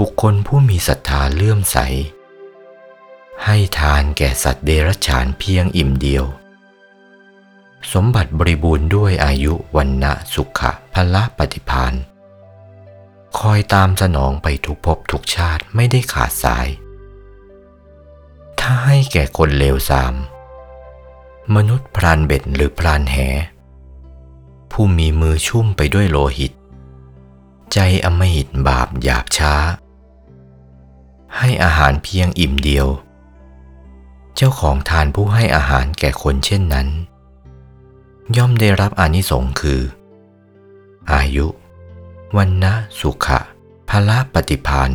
บุคคลผู้มีศรัทธาเลื่อมใส ให้ทานแก่สัตว์เดรัจฉานเพียงอิ่มเดียว สมบัติบริบูรณ์ด้วยอายุวันนะสุขะพละปฏิพานคอยตามสนองไปทุกภพทุกชาติไม่ได้ขาดสาย ถ้าให้แก่คนเลวทราม มนุษย์พรานเบ็ดหรือพรานแห ผู้มีมือชุ่มไปด้วยโลหิต ใจอมหิตบาปหยาบช้า ให้อาหารเพียงอิ่มเดียว เจ้าของทานผู้ให้อาหารแก่คนเช่นนั้น ย่อมได้รับอานิสงค์คือ อายุ วันนะสุขะพละปฏิพาน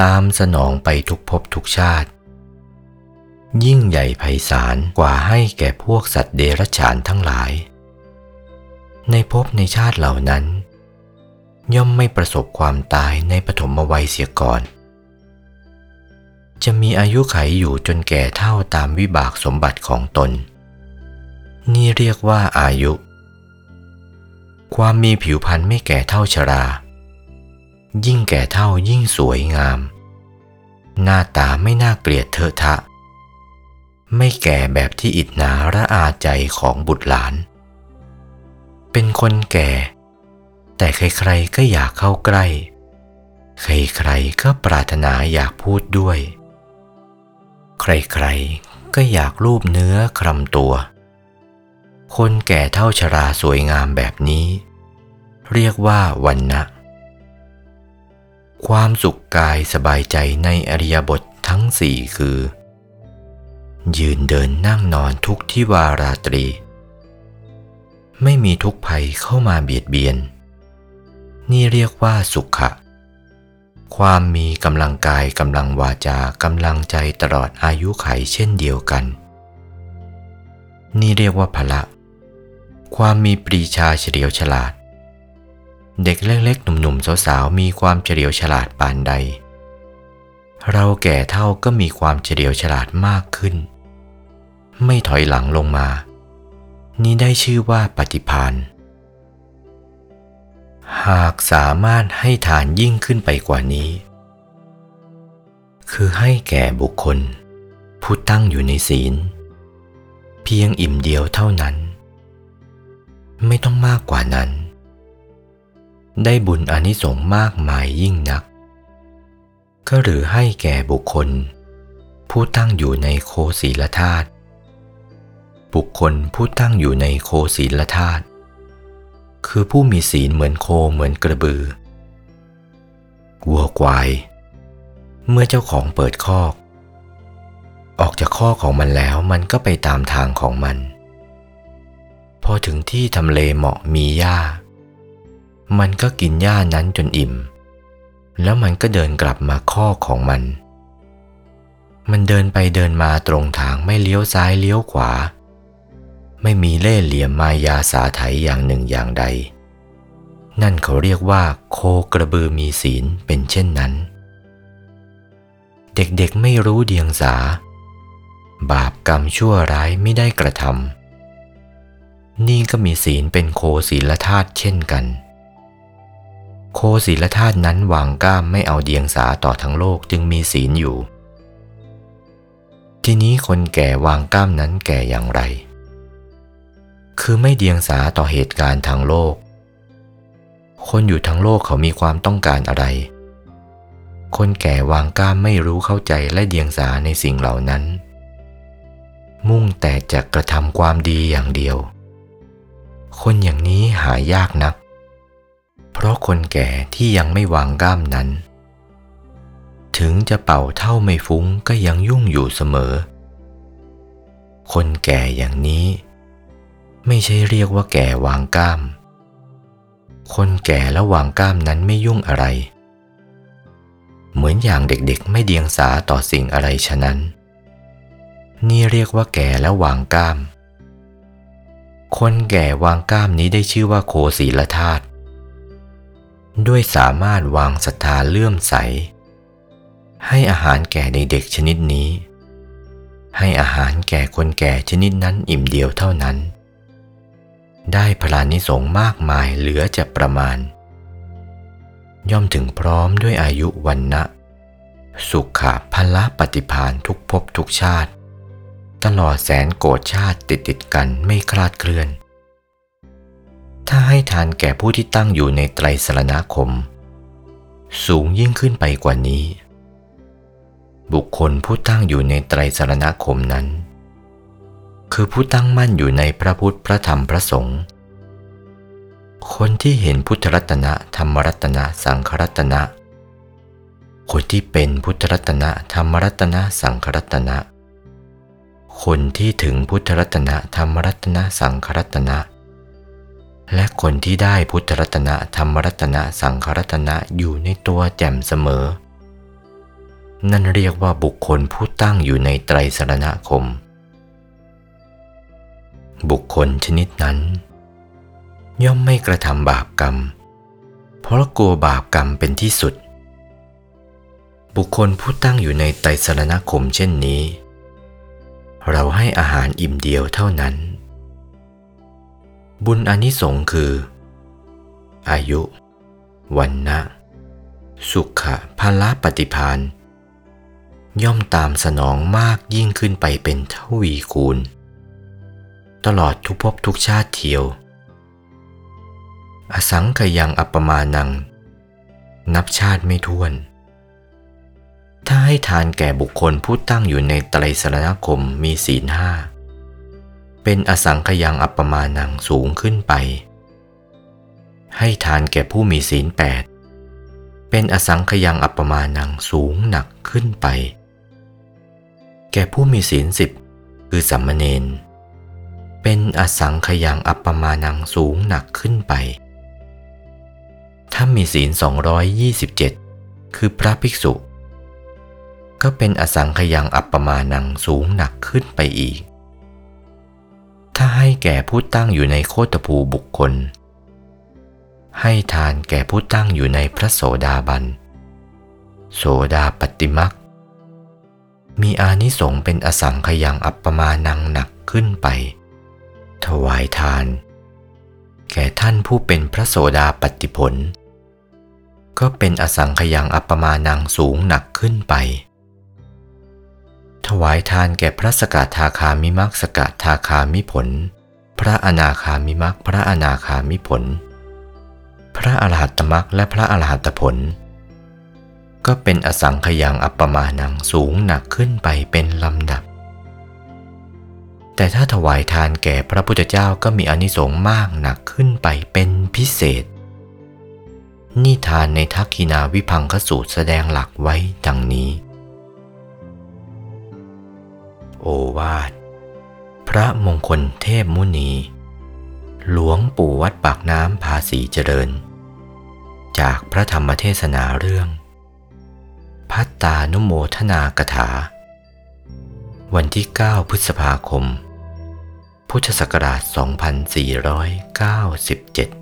ตามสนองไปทุกภพทุกชาติ ยิ่งใหญ่ไพศาลกว่าให้แก่พวกสัตว์เดรัจฉานทั้งหลาย ในภพในชาติเหล่านั้น ย่อมไม่ประสบความตายในปฐมวัยเสียก่อน จะมีอายุไขอยู่จนแก่เท่าตามวิบากสมบัติของตน นี่เรียกว่าอายุ ความมีผิวพรรณไม่แก่เท่าชรา ยิ่งแก่เท่ายิ่งสวยงาม หน้าตาไม่น่าเกลียดเทอะทะ ไม่แก่แบบที่อิดหนาระอาใจของบุตรหลาน เป็นคนแก่ แต่ใครๆก็อยากเข้าใกล้ใครๆก็ปรารถนาอยากพูดด้วย ใครๆ ก็อยากรูปเนื้อคลำตัว คนแก่เท่าชราสวยงามแบบนี้ เรียกว่าวันนะความสุขกายสบายใจในอริยบททั้งสี่คือ ยืนเดินนั่งนอนทุกที่วาราตรี ไม่มีทุกภัยเข้ามาเบียดเบียน นี่เรียกว่าสุขะ ความมีกำลังกายกำลังวาจากำลังใจตลอดอายุไขเช่นเดียวกัน นี่เรียกว่าพละ ความมีปรีชาเฉลียวฉลาด เด็กเล็กๆ หนุ่มๆ สาวๆ มีความเฉลียวฉลาดปานใด เราแก่เท่าก็มีความเฉลียวฉลาดมากขึ้น ไม่ถอยหลังลงมา นี่ได้ชื่อว่าปฏิพาน หากสามารถให้ทานยิ่งขึ้นไปกว่านี้ คือให้แก่บุคคล ผู้ตั้งอยู่ในศีล เพียงอิ่มเดียวเท่านั้น ไม่ต้องมากกว่านั้น ได้บุญอนิสงส์มากมายยิ่งนัก ก็หรือให้แก่บุคคล ผู้ตั้งอยู่ในโคศีลธาตุบุคคลผู้ตั้งอยู่ในโคศีลธาตุ คือผู้มีศีลเหมือนโคเหมือนกระบือวัวควาย เมื่อเจ้าของเปิดคอก ออกจากคอกของมันแล้วมันก็ไปตามทางของมัน พอถึงที่ทำเลเหมาะมีหญ้า มันก็กินหญ้านั้นจนอิ่ม แล้วมันก็เดินกลับมาคอกของมัน มันเดินไปเดินมาตรงทางไม่เลี้ยวซ้ายเลี้ยวขวา ไม่มีเล่ห์เหลี่ยมมายาสาไถอย่างหนึ่งอย่างใด นั่นเขาเรียกว่าโคกระบือมีศีลเป็นเช่นนั้น เด็กๆไม่รู้เดียงสา บาปกรรมชั่วร้ายไม่ได้กระทำนี่ก็มีศีลเป็นโคศีลธาตุเช่นกัน โคศีลธาตุนั้นวางก้ามไม่เอาเดียงสาต่อทั้งโลกจึงมีศีลอยู่ ทีนี้คนแก่วางก้ามนั้นแก่อย่างไร คือไม่เดียงสาต่อเหตุการณ์ทางโลก คนอยู่ทั้งโลกเขามีความต้องการอะไร คนแก่วางก้ามไม่รู้เข้าใจและเดียงสาในสิ่งเหล่านั้น มุ่งแต่จะกระทำความดีอย่างเดียว คนอย่างนี้หายากนัก เพราะคนแก่ที่ยังไม่วางก้ามนั้น ถึงจะเป่าเท่าไม่ฟุ้งก็ยังยุ่งอยู่เสมอ คนแก่อย่างนี้ ไม่ใช่เรียกว่าแก่วางก้าม คนแก่แล้วางก้ามนั้นไม่ยุ่งอะไร เหมือนอย่างเด็กๆไม่เดียงสาต่อสิ่งอะไรฉะนั้น นี่เรียกว่าแก่แล้วางก้าม คนแก่วางก้ามนี้ได้ชื่อว่าโคศีลธาตุด้วยสามารถวางศรัทธาเลื่อมใส ให้อาหารแก่ในเด็กชนิดนี้ให้อาหารแก่คนแก่ชนิดนั้นอิ่มเดียวเท่านั้น ได้พลานิสงมากมายเหลือจะประมาณ ย่อมถึงพร้อมด้วยอายุวันนะสุขะพละปฏิพานทุกภพทุกชาติ ตลอดแสนโกรธชาติติดติดกันไม่คลาดเคลื่อน ถ้าให้ทานแก่ผู้ที่ตั้งอยู่ในไตรสรณคม สูงยิ่งขึ้นไปกว่านี้ บุคคลผู้ตั้งอยู่ในไตรสรณคมนั้น คือผู้ตั้งมั่นอยู่ในพระพุทธพระธรรมพระสงฆ์คนที่เห็นพุทธรัตนะธรรมรัตนะสังขรัตนะ คนที่เป็นพุทธรัตนะธรรมรัตนะสังขรัตนะ คนที่ถึงพุทธรัตนะธรรมรัตนะสังขรัตนะ และคนที่ได้พุทธรัตนะธรรมรัตนะสังขรัตนะอยู่ในตัวแจ่มเสมอ นั่นเรียกว่าบุคคลผู้ตั้งอยู่ในไตรสรณคม บุคคลชนิดนั้น ย่อมไม่กระทำบาปกรรม เพราะกลัวบาปกรรมเป็นที่สุด บุคคลผู้ตั้งอยู่ในไตรสรณคมเช่นนี้ เราให้อาหารอิ่มเดียวเท่านั้น บุญอนิสงส์คือ อายุ วันนะสุขะพละปฏิพานย่อมตามสนองมากยิ่งขึ้นไปเป็นทวีคูณ ตลอดทุกภพทุกชาติเทียว อสังขยังอัปปมานัง นับชาติไม่ถ้วน ถ้าให้ทานแก่บุคคลผู้ตั้งอยู่ในไตรสรณคมมีศีลห้า เป็นอสังขยังอัปปมานังสูงขึ้นไป ให้ทานแก่ผู้มีศีลแปดเป็นอสังขยังอัปปมานังสูงหนักขึ้นไป แก่ผู้มีศีลสิบคือสัมมเนน เป็นอสังขยังอัปปมานังสูงหนักขึ้นไป ถ้ามีศีล 227 คือพระภิกษุ ก็เป็นอสังขยังอัปปมานังสูงหนักขึ้นไปอีก ถ้าให้แก่ผู้ตั้งอยู่ในโคตภูบุคคล ให้ทานแก่ผู้ตั้งอยู่ในพระโสดาบัน โสดาปฏิมักมีอานิสงส์เป็นอสังขยังอัปปมานังหนักขึ้นไป ถวายทาน แก่ท่านผู้เป็นพระโสดาปฏิผล ก็เป็นอสังขยังอัปปมานังสูงหนักขึ้นไป ถวายทานแก่พระสกทาคามิมักสกทาคามิผล พระอนาคามิมักพระอนาคามิผล พระอรหัตมักและพระอรหัตตผลก็เป็นอสังขยังอัปปมานังสูงหนักขึ้นไปเป็นลำดับ แต่ถ้าถวายทานแก่พระพุทธเจ้าก็มีอนิสงส์มากหนักขึ้นไปเป็นพิเศษ นิทานในทักขินาวิพังคสูตรแสดงหลักไว้ดังนี้ โอวาท พระมงคลเทพมุนี หลวงปู่วัดปากน้ำภาษีเจริญ จากพระธรรมเทศนาเรื่อง พัตตานุโมทนากถา วันที่ 9 พฤษภาคม พุทธศักราช 2497